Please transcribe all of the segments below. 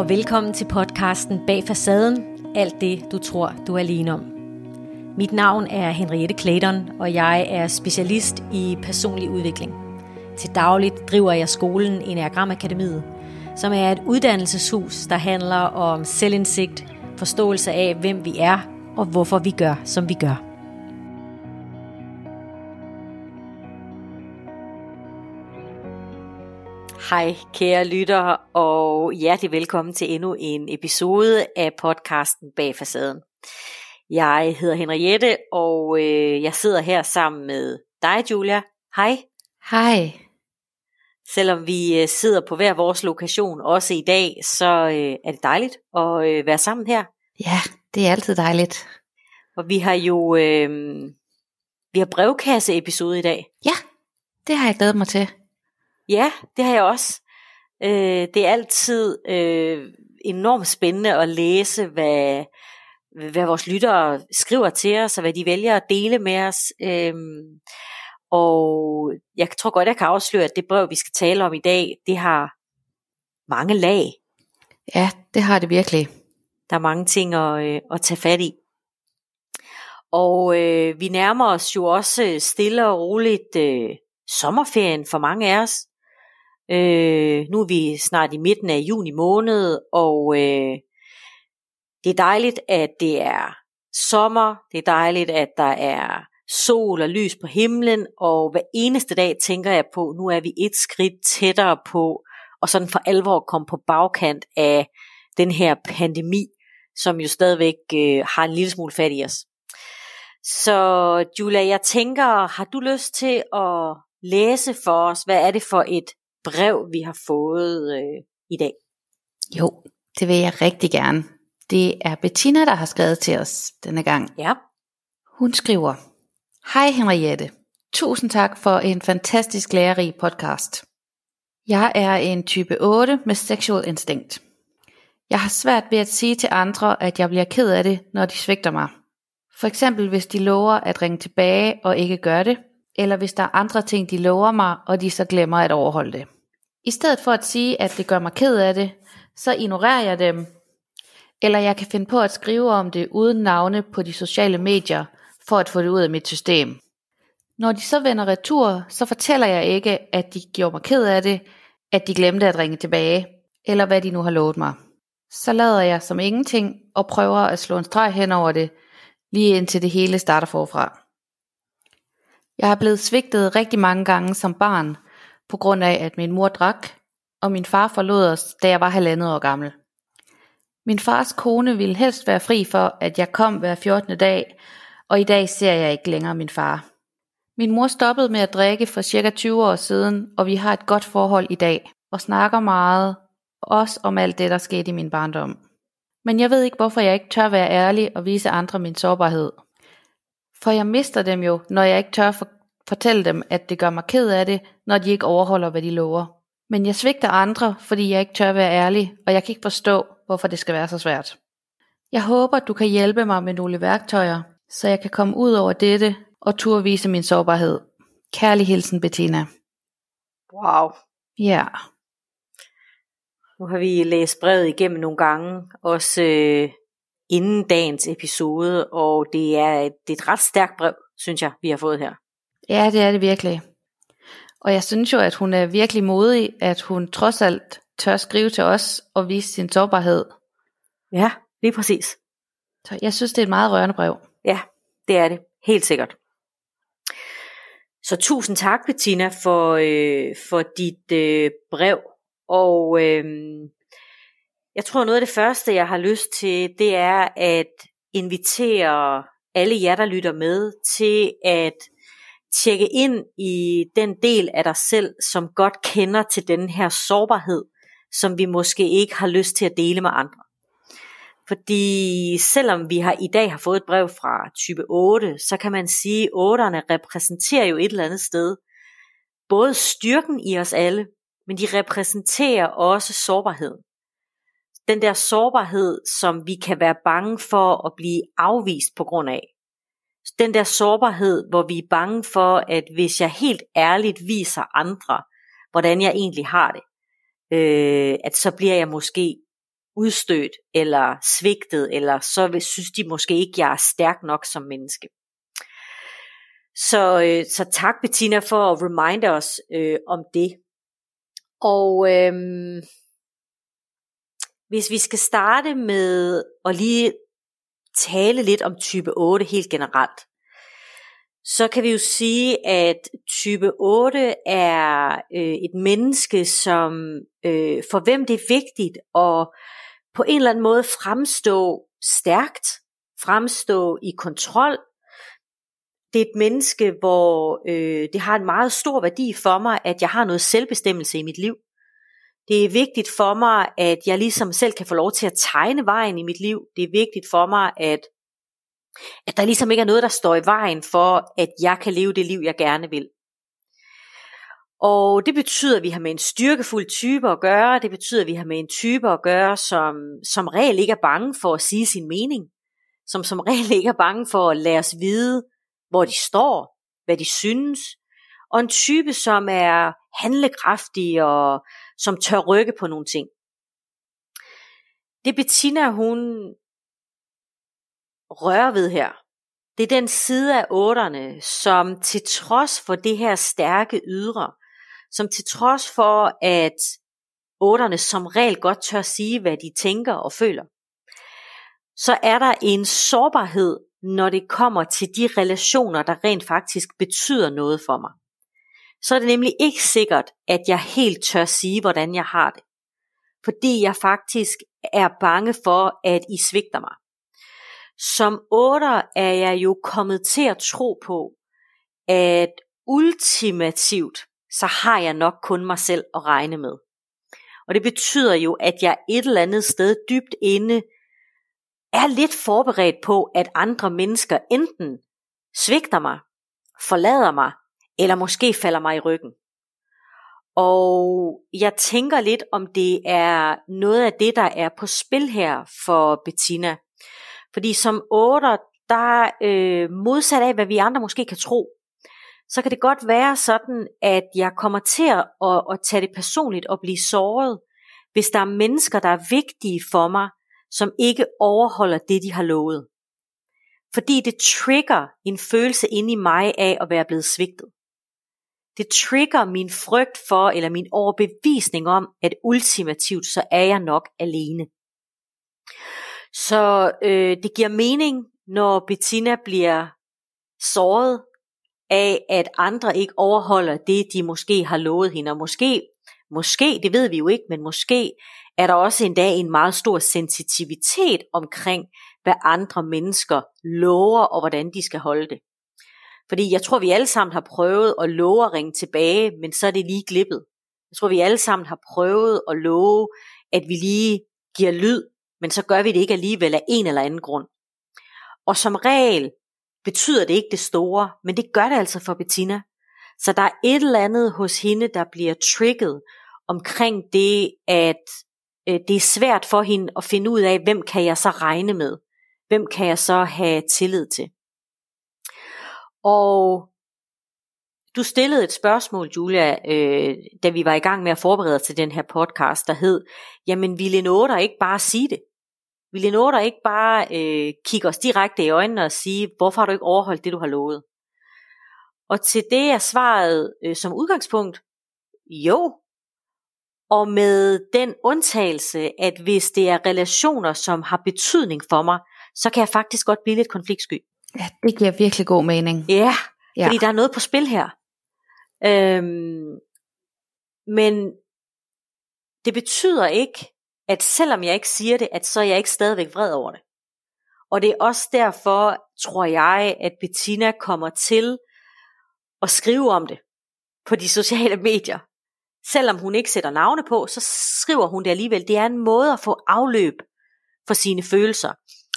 og velkommen til podcasten Bag Facaden, alt det du tror du er alene om. Mit navn er Henriette Clayton, og jeg er specialist i personlig udvikling. Til dagligt driver jeg skolen Enneagram Akademiet, som er et uddannelseshus, der handler om selvindsigt, forståelse af, hvem vi er og hvorfor vi gør, som vi gør. Hej kære lyttere, og hjertelig velkommen til endnu en episode af podcasten Bag Facaden. Jeg hedder Henriette, og øh, jeg sidder her sammen med dig, Julia. Hej. Hej. Selvom vi øh, sidder på hver vores lokation, også i dag, så øh, er det dejligt at øh, være sammen her. Ja, det er altid dejligt. Og vi har jo øh, vi har brevkasse-episode i dag. Ja, det har jeg glædet mig til. Ja, det har jeg også. Øh, det er altid øh, enormt spændende at læse, hvad, hvad vores lyttere skriver til os, og hvad de vælger at dele med os. Øh, og jeg tror godt, jeg kan afsløre, at det brev, vi skal tale om i dag, det har mange lag. Ja, det har det virkelig. Der er mange ting at, øh, at tage fat i. Og øh, vi nærmer os jo også stille og roligt øh, sommerferien for mange af os. Øh, nu er vi snart i midten af juni måned, og øh, det er dejligt, at det er sommer. Det er dejligt, at der er sol og lys på himlen, og hver eneste dag tænker jeg på, nu er vi et skridt tættere på, og sådan for alvor komme på bagkant af den her pandemi, som jo stadigvæk øh, har en lille smule fat i os. Så Julia, jeg tænker, har du lyst til at læse for os, hvad er det for et brev, vi har fået øh, i dag? Jo, det vil jeg rigtig gerne. Det er Bettina, der har skrevet til os denne gang. Ja. Hun skriver, Hej Henriette, tusind tak for en fantastisk lærerig podcast. Jeg er en type 8 med sexual instinct. Jeg har svært ved at sige til andre, at jeg bliver ked af det, når de svigter mig. For eksempel hvis de lover at ringe tilbage og ikke gør det, eller hvis der er andre ting, de lover mig, og de så glemmer at overholde det. I stedet for at sige, at det gør mig ked af det, så ignorerer jeg dem, eller jeg kan finde på at skrive om det uden navne på de sociale medier, for at få det ud af mit system. Når de så vender retur, så fortæller jeg ikke, at de gjorde mig ked af det, at de glemte at ringe tilbage, eller hvad de nu har lovet mig. Så lader jeg som ingenting og prøver at slå en streg hen over det, lige indtil det hele starter forfra. Jeg er blevet svigtet rigtig mange gange som barn, på grund af at min mor drak, og min far forlod os, da jeg var halvandet år gammel. Min fars kone ville helst være fri for, at jeg kom hver 14. dag, og i dag ser jeg ikke længere min far. Min mor stoppede med at drikke for cirka 20 år siden, og vi har et godt forhold i dag, og snakker meget, også om alt det, der skete i min barndom. Men jeg ved ikke, hvorfor jeg ikke tør være ærlig og vise andre min sårbarhed. For jeg mister dem jo, når jeg ikke tør for, fortælle dem, at det gør mig ked af det, når de ikke overholder, hvad de lover. Men jeg svigter andre, fordi jeg ikke tør være ærlig, og jeg kan ikke forstå, hvorfor det skal være så svært. Jeg håber, du kan hjælpe mig med nogle værktøjer, så jeg kan komme ud over dette og turde vise min sårbarhed. Kærlig hilsen, Bettina. Wow. Ja. Nu har vi læst brevet igennem nogle gange, også øh, inden dagens episode, og det er, et, det er et ret stærkt brev, synes jeg, vi har fået her. Ja, det er det virkelig. Og jeg synes jo, at hun er virkelig modig, at hun trods alt tør skrive til os og vise sin sårbarhed. Ja, lige præcis. Så jeg synes, det er et meget rørende brev. Ja, det er det. Helt sikkert. Så tusind tak, Bettina, for, øh, for dit øh, brev. Og øh, jeg tror, noget af det første, jeg har lyst til, det er at invitere alle jer, der lytter med, til at tjekke ind i den del af dig selv, som godt kender til den her sårbarhed, som vi måske ikke har lyst til at dele med andre. Fordi selvom vi har i dag har fået et brev fra type 8, så kan man sige, at 8'erne repræsenterer jo et eller andet sted både styrken i os alle, men de repræsenterer også sårbarheden. Den der sårbarhed, som vi kan være bange for at blive afvist på grund af. Den der sårbarhed, hvor vi er bange for, at hvis jeg helt ærligt viser andre, hvordan jeg egentlig har det, øh, at så bliver jeg måske udstødt, eller svigtet, eller så vil, synes de måske ikke, jeg er stærk nok som menneske. Så, øh, så tak Bettina for at reminde os øh, om det. Og øh, hvis vi skal starte med at lige tale lidt om type 8 helt generelt, så kan vi jo sige, at type 8 er øh, et menneske, som øh, for hvem det er vigtigt at på en eller anden måde fremstå stærkt, fremstå i kontrol. Det er et menneske, hvor øh, det har en meget stor værdi for mig, at jeg har noget selvbestemmelse i mit liv. Det er vigtigt for mig, at jeg ligesom selv kan få lov til at tegne vejen i mit liv. Det er vigtigt for mig, at, at der ligesom ikke er noget, der står i vejen for, at jeg kan leve det liv, jeg gerne vil. Og det betyder, at vi har med en styrkefuld type at gøre. Det betyder, at vi har med en type at gøre, som som regel ikke er bange for at sige sin mening. Som som regel ikke er bange for at lade os vide, hvor de står, hvad de synes. Og en type, som er handlekraftig og som tør rykke på nogle ting. Det Bettina, hun rører ved her, det er den side af otterne, som til trods for det her stærke ydre, som til trods for, at otterne som regel godt tør sige, hvad de tænker og føler, så er der en sårbarhed, når det kommer til de relationer, der rent faktisk betyder noget for mig. Så er det nemlig ikke sikkert, at jeg helt tør sige, hvordan jeg har det. Fordi jeg faktisk er bange for, at I svigter mig. Som otter er jeg jo kommet til at tro på, at ultimativt så har jeg nok kun mig selv at regne med. Og det betyder jo, at jeg et eller andet sted dybt inde er lidt forberedt på, at andre mennesker enten svigter mig, forlader mig, eller måske falder mig i ryggen. Og jeg tænker lidt, om det er noget af det, der er på spil her for Bettina. Fordi som otter, der øh, modsat af, hvad vi andre måske kan tro, så kan det godt være sådan, at jeg kommer til at, at, at tage det personligt og blive såret, hvis der er mennesker, der er vigtige for mig, som ikke overholder det, de har lovet. Fordi det trigger en følelse inde i mig af at være blevet svigtet. Det trigger min frygt for, eller min overbevisning om, at ultimativt så er jeg nok alene. Så øh, det giver mening, når Bettina bliver såret af, at andre ikke overholder det, de måske har lovet hende. Og måske, måske, det ved vi jo ikke, men måske er der også en dag en meget stor sensitivitet omkring, hvad andre mennesker lover, og hvordan de skal holde det. Fordi jeg tror, vi alle sammen har prøvet at love at ringe tilbage, men så er det lige glippet. Jeg tror, vi alle sammen har prøvet at love, at vi lige giver lyd, men så gør vi det ikke alligevel af en eller anden grund. Og som regel, betyder det ikke det store, men det gør det altså for Bettina. Så der er et eller andet hos hende, der bliver trigget omkring det, at øh, det er svært for hende at finde ud af, hvem kan jeg så regne med? Hvem kan jeg så have tillid til? Og du stillede et spørgsmål, Julia, øh, da vi var i gang med at forberede til den her podcast, der hed, jamen ville Nåder ikke bare sige det? Vil Lenore ikke bare øh, kigge os direkte i øjnene og sige, hvorfor har du ikke overholdt det, du har lovet? Og til det er svaret øh, som udgangspunkt, jo. Og med den undtagelse, at hvis det er relationer, som har betydning for mig, så kan jeg faktisk godt blive lidt konfliktsky. Ja, det giver virkelig god mening. Ja, ja. fordi der er noget på spil her. Øhm, men det betyder ikke, at selvom jeg ikke siger det, at så er jeg ikke stadigvæk vred over det. Og det er også derfor, tror jeg, at Bettina kommer til at skrive om det på de sociale medier. Selvom hun ikke sætter navne på, så skriver hun det alligevel. Det er en måde at få afløb for sine følelser.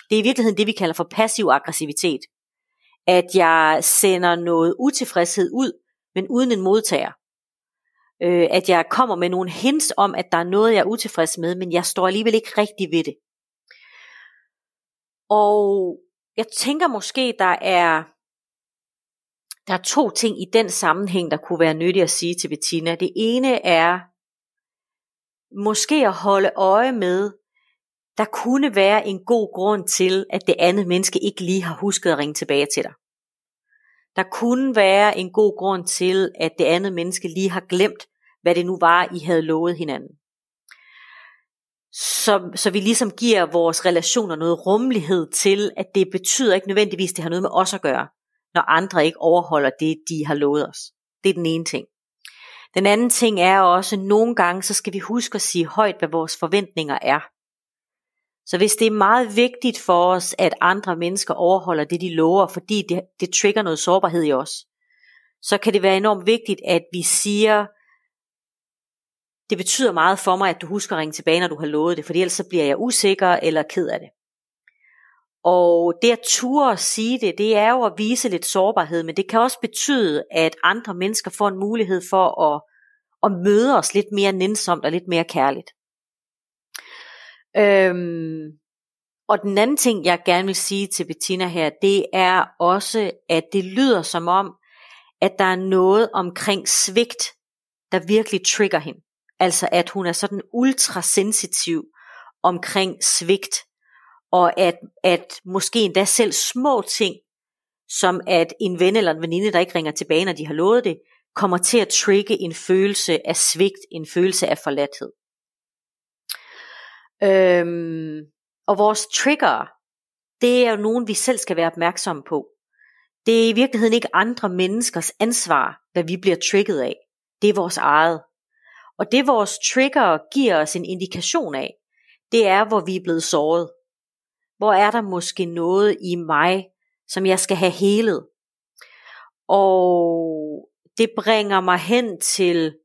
Det er i virkeligheden det, vi kalder for passiv aggressivitet. At jeg sender noget utilfredshed ud, men uden en modtager øh, at jeg kommer med nogle hints om, at der er noget, jeg er utilfreds med, men jeg står alligevel ikke rigtig ved det. Og jeg tænker måske, der er, der er to ting i den sammenhæng, der kunne være nyttigt at sige til Bettina. Det ene er måske at holde øje med, der kunne være en god grund til, at det andet menneske ikke lige har husket at ringe tilbage til dig. Der kunne være en god grund til, at det andet menneske lige har glemt, hvad det nu var, I havde lovet hinanden. Så, så vi ligesom giver vores relationer noget rummelighed til, at det betyder ikke nødvendigvis, at det har noget med os at gøre, når andre ikke overholder det, de har lovet os. Det er den ene ting. Den anden ting er også, at nogle gange, så skal vi huske at sige højt, hvad vores forventninger er. Så hvis det er meget vigtigt for os, at andre mennesker overholder det, de lover, fordi det, det trigger noget sårbarhed i os, så kan det være enormt vigtigt, at vi siger, det betyder meget for mig, at du husker at ringe tilbage, når du har lovet det, for ellers så bliver jeg usikker eller ked af det. Og det at ture at sige det, det er jo at vise lidt sårbarhed, men det kan også betyde, at andre mennesker får en mulighed for at, at møde os lidt mere nænsomt og lidt mere kærligt. Øhm, og den anden ting, jeg gerne vil sige til Bettina her, det er også, at det lyder som om, at der er noget omkring svigt, der virkelig trigger hende. Altså at hun er sådan ultrasensitiv omkring svigt, og at, at måske endda selv små ting, som at en ven eller en veninde, der ikke ringer tilbage, når de har lovet det, kommer til at trigge en følelse af svigt, en følelse af forladthed. Øhm, og vores trigger, det er jo nogen, vi selv skal være opmærksomme på. Det er i virkeligheden ikke andre menneskers ansvar, hvad vi bliver trigget af. Det er vores eget. Og det vores trigger giver os en indikation af, det er, hvor vi er blevet såret. Hvor er der måske noget i mig, som jeg skal have helet? Og det bringer mig hen til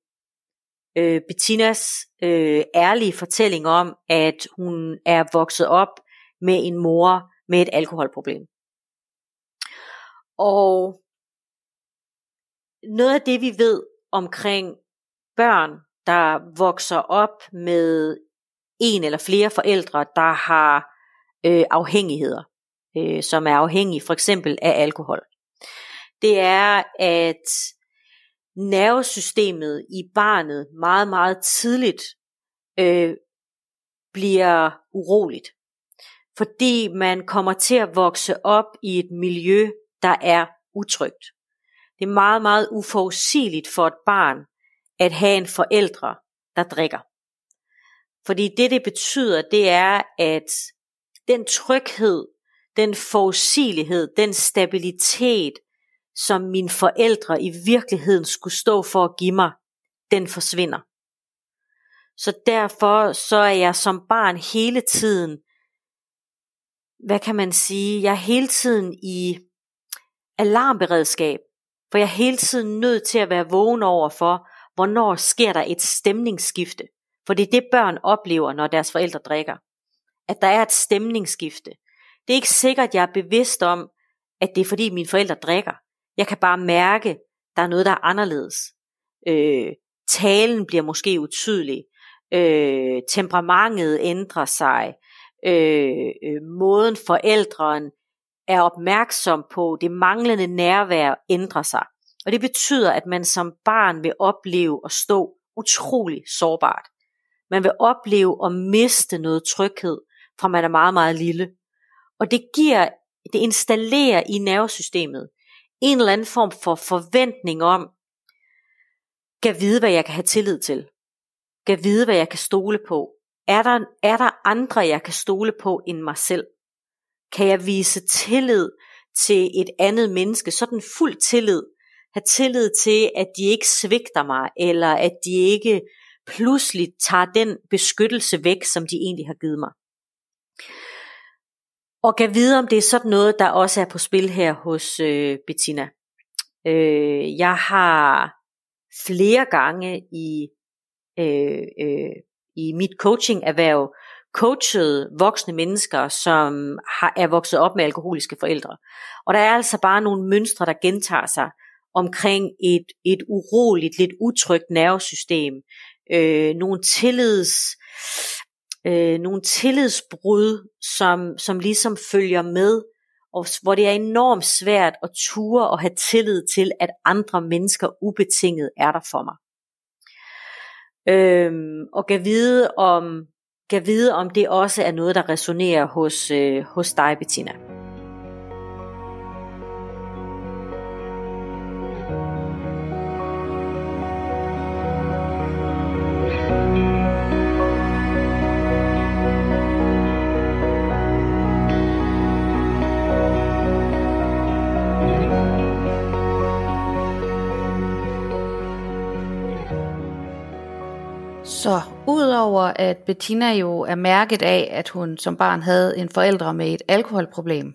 øh, Bettinas øh, ærlige fortælling om, at hun er vokset op med en mor med et alkoholproblem. Og noget af det vi ved omkring børn, der vokser op med en eller flere forældre, der har øh, afhængigheder, øh, som er afhængige for eksempel af alkohol. Det er, at nervesystemet i barnet meget, meget tidligt øh, bliver uroligt. Fordi man kommer til at vokse op i et miljø, der er utrygt. Det er meget, meget uforudsigeligt for et barn at have en forældre, der drikker. Fordi det, det betyder, det er, at den tryghed, den forudsigelighed, den stabilitet, som mine forældre i virkeligheden skulle stå for at give mig, den forsvinder. Så derfor så er jeg som barn hele tiden, hvad kan man sige, jeg er hele tiden i alarmberedskab, for jeg er hele tiden nødt til at være vågen over for, hvornår sker der et stemningsskifte. For det er det børn oplever, når deres forældre drikker. At der er et stemningsskifte. Det er ikke sikkert, at jeg er bevidst om, at det er fordi mine forældre drikker. Jeg kan bare mærke, der er noget, der er anderledes. Øh, talen bliver måske utydelig. Øh, temperamentet ændrer sig. Øh, øh, måden forældren er opmærksom på, det manglende nærvær ændrer sig. Og det betyder, at man som barn vil opleve at stå utrolig sårbart. Man vil opleve at miste noget tryghed, fra man er meget, meget lille. Og det giver, det installerer i nervesystemet en eller anden form for forventning om, kan vide, hvad jeg kan have tillid til. Kan vide, hvad jeg kan stole på. Er der, er der andre, jeg kan stole på end mig selv? Kan jeg vise tillid til et andet menneske, sådan fuld tillid, have tillid til, at de ikke svigter mig, eller at de ikke pludselig tager den beskyttelse væk, som de egentlig har givet mig. Og kan vide, om det er sådan noget, der også er på spil her hos øh, Bettina. Øh, jeg har flere gange i, øh, øh, i mit coaching-erhverv coachet voksne mennesker, som har, er vokset op med alkoholiske forældre. Og der er altså bare nogle mønstre, der gentager sig omkring et, et uroligt, lidt utrygt nervesystem. Øh, nogle tillids øh, nogle tillidsbrud, som, som ligesom følger med, og hvor det er enormt svært at ture og have tillid til, at andre mennesker ubetinget er der for mig. Øhm, og kan vide, om kan vide, om det også er noget, der resonerer hos, øh, hos dig, Bettina. Udover at Bettina jo er mærket af, at hun som barn havde en forældre med et alkoholproblem,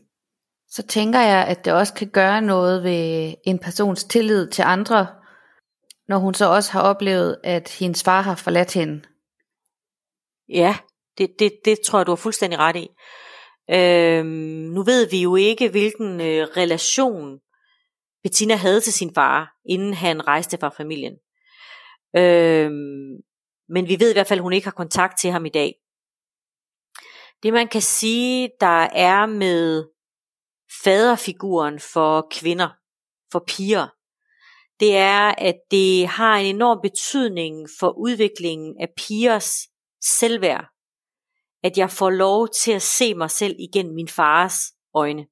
så tænker jeg, at det også kan gøre noget ved en persons tillid til andre, når hun så også har oplevet, at hendes far har forladt hende. Ja, det, det, det tror jeg, du har fuldstændig ret i. Øhm, nu ved vi jo ikke, hvilken øh, relation Bettina havde til sin far, inden han rejste fra familien. Øhm, men vi ved i hvert fald, at hun ikke har kontakt til ham i dag. Det man kan sige, der er med faderfiguren for kvinder, for piger, det er, at det har en enorm betydning for udviklingen af pigers selvværd, at jeg får lov til at se mig selv igennem min fars øjne.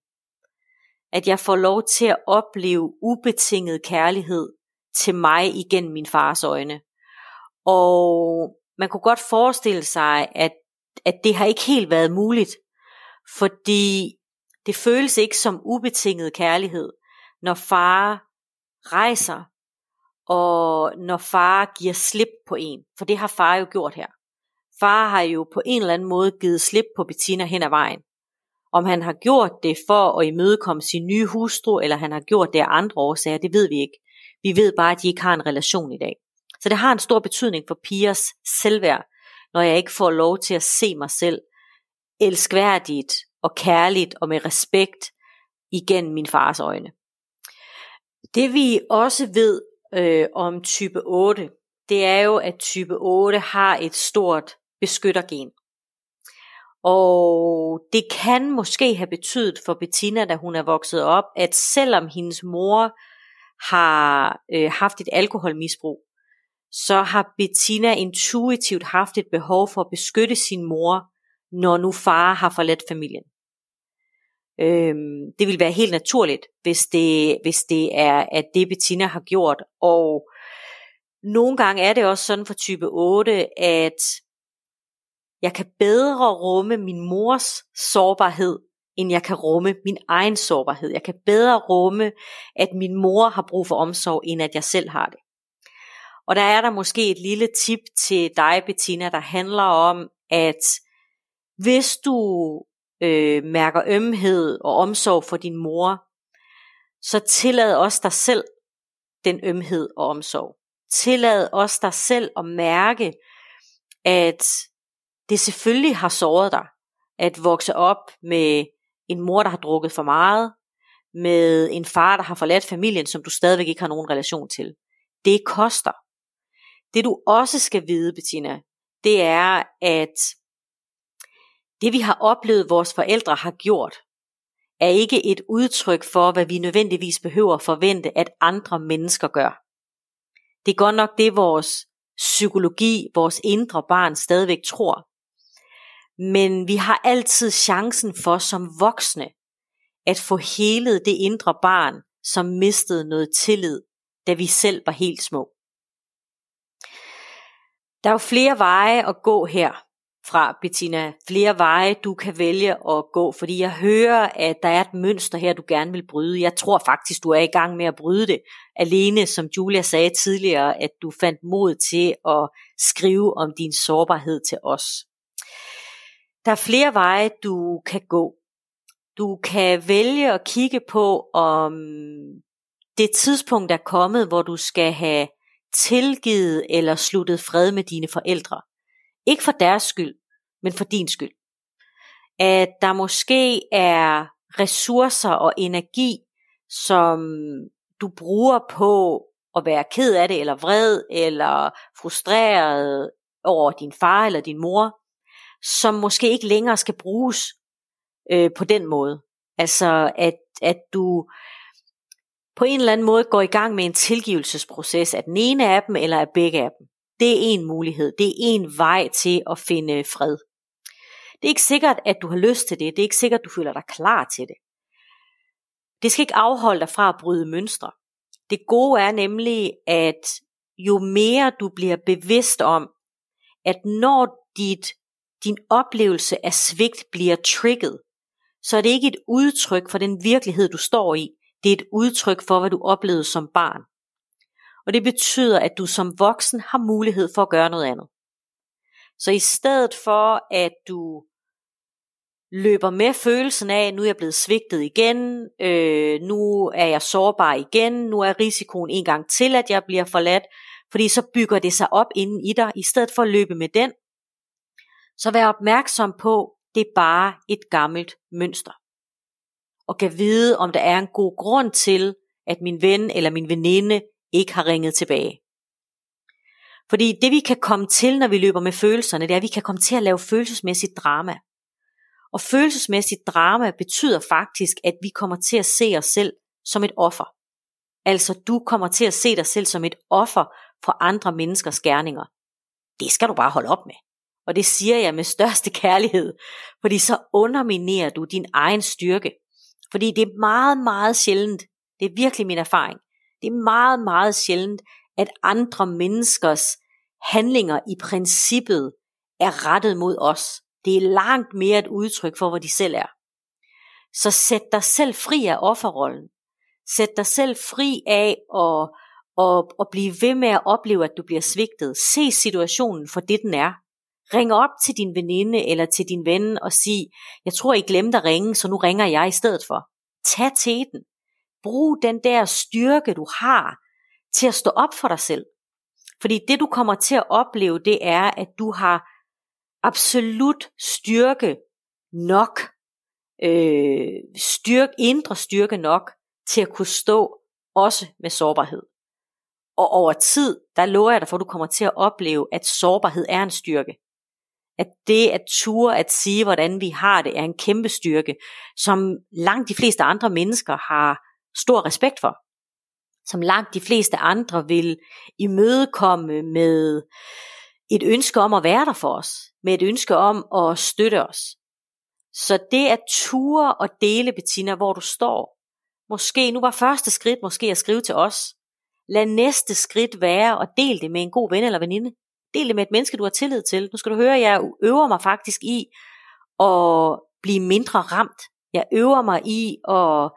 At jeg får lov til at opleve ubetinget kærlighed til mig igennem min fars øjne. Og man kunne godt forestille sig, at, at det har ikke helt været muligt, fordi det føles ikke som ubetinget kærlighed, når far rejser, og når far giver slip på en. For det har far jo gjort her. Far har jo på en eller anden måde givet slip på Bettina hen ad vejen. Om han har gjort det for at imødekomme sin nye hustru, eller han har gjort det af andre årsager, det ved vi ikke. Vi ved bare, at de ikke har en relation i dag. Så det har en stor betydning for pigers selvværd, når jeg ikke får lov til at se mig selv elskværdigt og kærligt og med respekt igennem min fars øjne. Det vi også ved øh, om type 8, det er jo, at type 8 har et stort beskyttergen. Og det kan måske have betydet for Bettina, da hun er vokset op, at selvom hendes mor har øh, haft et alkoholmisbrug, så har Bettina intuitivt haft et behov for at beskytte sin mor, når nu far har forladt familien. Øhm, det vil være helt naturligt, hvis det, hvis det er, at det Bettina har gjort. Og nogle gange er det også sådan for type 8, at jeg kan bedre rumme min mors sårbarhed, end jeg kan rumme min egen sårbarhed. Jeg kan bedre rumme, at min mor har brug for omsorg, end at jeg selv har det. Og der er der måske et lille tip til dig, Bettina, der handler om, at hvis du øh, mærker ømhed og omsorg for din mor, så tillad også dig selv den ømhed og omsorg. Tillad også dig selv at mærke, at det selvfølgelig har såret dig at vokse op med en mor, der har drukket for meget, med en far, der har forladt familien, som du stadigvæk ikke har nogen relation til. Det koster. Det du også skal vide, Bettina, det er, at det vi har oplevet, vores forældre har gjort, er ikke et udtryk for, hvad vi nødvendigvis behøver at forvente, at andre mennesker gør. Det er godt nok det, vores psykologi, vores indre barn stadigvæk tror. Men vi har altid chancen for som voksne at få helet det indre barn, som mistede noget tillid, da vi selv var helt små. Der er jo flere veje at gå her fra Bettina. Flere veje, du kan vælge at gå, fordi jeg hører, at der er et mønster her, du gerne vil bryde. Jeg tror faktisk, du er i gang med at bryde det. Alene, som Julia sagde tidligere, at du fandt mod til at skrive om din sårbarhed til os. Der er flere veje, du kan gå. Du kan vælge at kigge på, om det tidspunkt er kommet, hvor du skal have tilgivet eller sluttet fred med dine forældre. Ikke for deres skyld, men for din skyld. At der måske er ressourcer og energi, som du bruger på at være ked af det, eller vred, eller frustreret over din far eller din mor, som måske ikke længere skal bruges øh, på den måde. Altså at, at du på en eller anden måde går i gang med en tilgivelsesproces af den ene af dem eller af begge af dem. Det er en mulighed. Det er en vej til at finde fred Det er ikke sikkert, at du har lyst til det. Det er ikke sikkert, at du føler dig klar til det. Det skal ikke afholde dig fra at bryde mønstre. Det gode er nemlig, at jo mere du bliver bevidst om, at når dit, din oplevelse af svigt bliver trigget, så er det ikke et udtryk for den virkelighed, du står i. Det er et udtryk for, hvad du oplevede som barn. Og det betyder, at du som voksen har mulighed for at gøre noget andet. Så i stedet for, at du løber med følelsen af, nu er jeg blevet svigtet igen, øh, nu er jeg sårbar igen, nu er risikoen en gang til, at jeg bliver forladt, fordi så bygger det sig op inden i dig, i stedet for at løbe med den. Så vær opmærksom på, det er bare et gammelt mønster. Og kan vide, om der er en god grund til, at min ven eller min veninde ikke har ringet tilbage. Fordi det vi kan komme til, når vi løber med følelserne, det er, at vi kan komme til at lave følelsesmæssigt drama. Og følelsesmæssigt drama betyder faktisk, at vi kommer til at se os selv som et offer. Altså du kommer til at se dig selv som et offer for andre menneskers gerninger. Det skal du bare holde op med. Og det siger jeg med største kærlighed, fordi så underminerer du din egen styrke. Fordi det er meget, meget sjældent, det er virkelig min erfaring, det er meget, meget sjældent, at andre menneskers handlinger i princippet er rettet mod os. Det er langt mere et udtryk for, hvor de selv er. Så sæt dig selv fri af offerrollen. Sæt dig selv fri af at, at, at blive ved med at opleve, at du bliver svigtet. Se situationen for det, den er. Ring op til din veninde eller til din ven og sig, jeg tror, I glemte at ringe, så nu ringer jeg i stedet for. Tag teten. Brug den der styrke, du har, til at stå op for dig selv. Fordi det, du kommer til at opleve, det er, at du har absolut styrke nok, øh, styrke, indre styrke nok, til at kunne stå også med sårbarhed. Og over tid, der lover jeg dig for, at du kommer til at opleve, at sårbarhed er en styrke. At det at ture at sige, hvordan vi har det, er en kæmpe styrke, som langt de fleste andre mennesker har stor respekt for. Som langt de fleste andre vil imødekomme med et ønske om at være der for os. Med et ønske om at støtte os. Så det at ture og dele, Bettina, hvor du står. Måske, nu var første skridt måske at skrive til os. Lad næste skridt være at dele det med en god ven eller veninde. Del det med et menneske, du har tillid til. Nu skal du høre, jeg øver mig faktisk i at blive mindre ramt. Jeg øver mig i at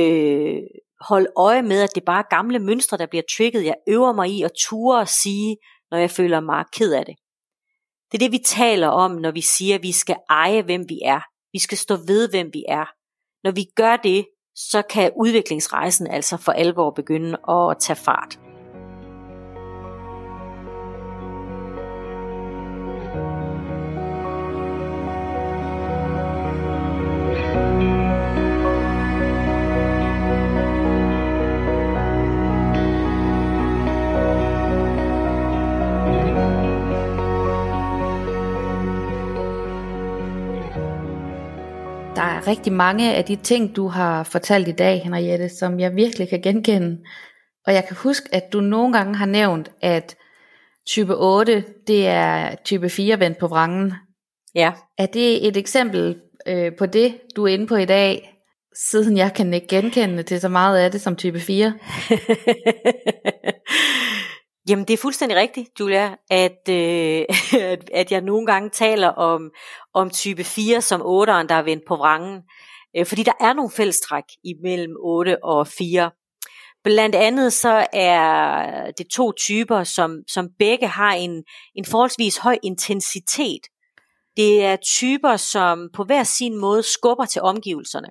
øh, holde øje med, at det bare er gamle mønstre, der bliver trigget. Jeg øver mig i at ture og sige, når jeg føler mig ked af det. Det er det, vi taler om, når vi siger, at vi skal eje, hvem vi er. Vi skal stå ved, hvem vi er. Når vi gør det, så kan udviklingsrejsen altså for alvor begynde at tage fart. Er rigtig mange af de ting, du har fortalt i dag, Henriette, som jeg virkelig kan genkende. Og jeg kan huske, at du nogle gange har nævnt, at type 8, det er type 4 vendt på vrangen. Ja. Er det et eksempel øh, på det, du er inde på i dag, siden jeg kan ikke genkende til så meget af det som type 4? Jamen det er fuldstændig rigtigt, Julia, at, øh, at jeg nogle gange taler om, om type 4 som 8'eren, der er vendt på vrangen. Øh, fordi der er nogle fællestræk imellem 8 og 4. Blandt andet så er det to typer, som, som begge har en, en forholdsvis høj intensitet. Det er typer, som på hver sin måde skubber til omgivelserne.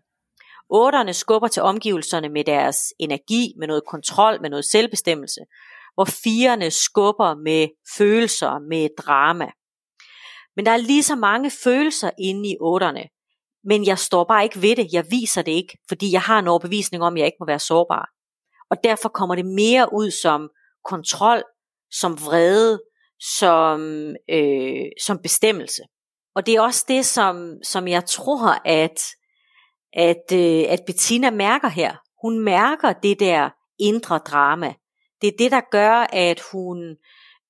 Otterne skubber til omgivelserne med deres energi, med noget kontrol, med noget selvbestemmelse hvor firene skubber med følelser, med drama. Men der er lige så mange følelser inde i otterne. Men jeg står bare ikke ved det, jeg viser det ikke, fordi jeg har en overbevisning om, at jeg ikke må være sårbar. Og derfor kommer det mere ud som kontrol, som vrede, som, øh, som bestemmelse. Og det er også det, som, som jeg tror, at, at, øh, at Bettina mærker her. Hun mærker det der indre drama. Det er det, der gør, at hun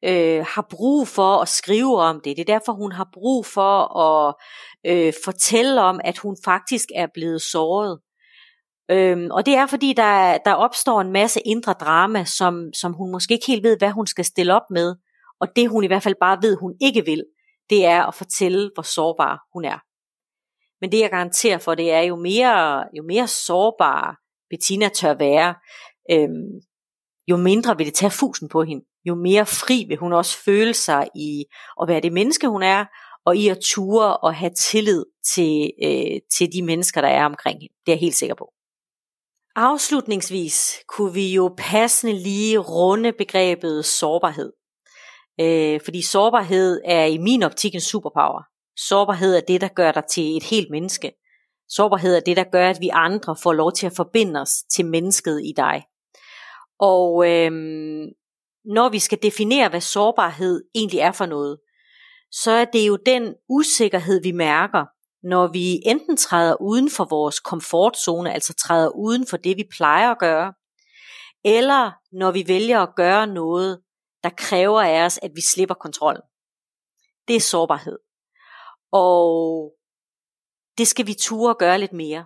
øh, har brug for at skrive om det. Det er derfor, hun har brug for at øh, fortælle om, at hun faktisk er blevet såret. Øhm, og det er fordi, der, der opstår en masse indre drama, som, som hun måske ikke helt ved, hvad hun skal stille op med. Og det hun i hvert fald bare ved, hun ikke vil, det er at fortælle, hvor sårbar hun er. Men det jeg garanterer for, det er jo mere, jo mere sårbar Bettina tør være, øhm, jo mindre vil det tage fusen på hende. Jo mere fri vil hun også føle sig i at være det menneske, hun er, og i at ture og have tillid til, øh, til de mennesker, der er omkring hende. Det er jeg helt sikker på. Afslutningsvis kunne vi jo passende lige runde begrebet sårbarhed. Øh, fordi sårbarhed er i min optik en superpower. Sårbarhed er det, der gør dig til et helt menneske. Sårbarhed er det, der gør, at vi andre får lov til at forbinde os til mennesket i dig. Og øhm, når vi skal definere, hvad sårbarhed egentlig er for noget, så er det jo den usikkerhed, vi mærker, når vi enten træder uden for vores komfortzone, altså træder uden for det, vi plejer at gøre, eller når vi vælger at gøre noget, der kræver af os, at vi slipper kontrollen. Det er sårbarhed. Og det skal vi ture at gøre lidt mere.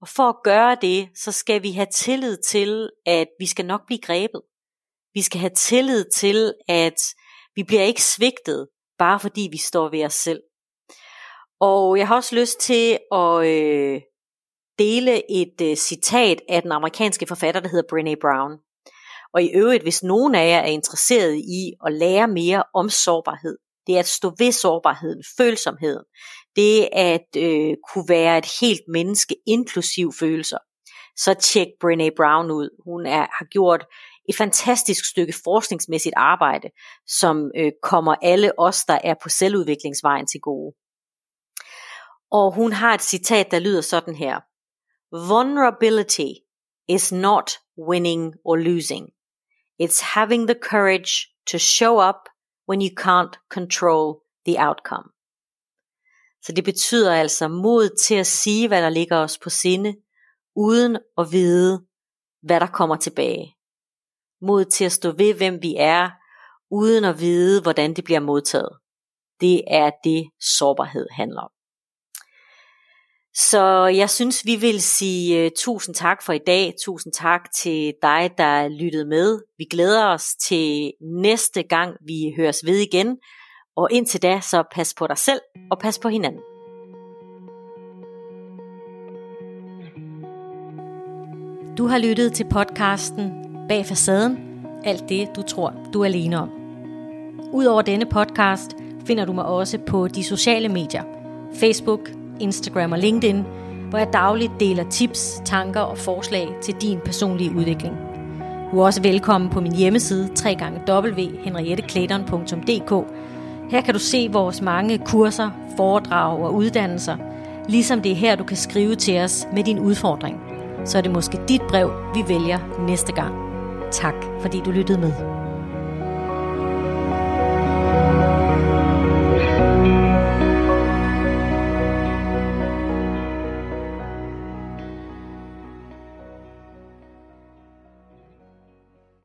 Og for at gøre det, så skal vi have tillid til, at vi skal nok blive grebet. Vi skal have tillid til, at vi bliver ikke svigtet, bare fordi vi står ved os selv. Og jeg har også lyst til at øh, dele et øh, citat af den amerikanske forfatter, der hedder Brené Brown. Og i øvrigt, hvis nogen af jer er interesseret i at lære mere om sårbarhed, det er at stå ved sårbarheden, følsomheden, det at øh, kunne være et helt menneske, inklusiv følelser, så tjek Brené Brown ud. Hun er, har gjort et fantastisk stykke forskningsmæssigt arbejde, som øh, kommer alle os, der er på selvudviklingsvejen til gode. Og hun har et citat, der lyder sådan her. Vulnerability is not winning or losing. It's having the courage to show up when you can't control the outcome. Så det betyder altså mod til at sige, hvad der ligger os på sinde, uden at vide, hvad der kommer tilbage. Mod til at stå ved, hvem vi er, uden at vide, hvordan det bliver modtaget. Det er det, sårbarhed handler om. Så jeg synes, vi vil sige uh, tusind tak for i dag. Tusind tak til dig, der lyttede med. Vi glæder os til næste gang, vi høres ved igen. Og indtil da, så pas på dig selv og pas på hinanden. Du har lyttet til podcasten Bag facaden. Alt det, du tror, du er alene om. Udover denne podcast finder du mig også på de sociale medier. Facebook, Instagram og LinkedIn, hvor jeg dagligt deler tips, tanker og forslag til din personlige udvikling. Du er også velkommen på min hjemmeside www.henrietteklæderen.dk. Her kan du se vores mange kurser, foredrag og uddannelser, ligesom det er her, du kan skrive til os med din udfordring. Så er det måske dit brev, vi vælger næste gang. Tak fordi du lyttede med.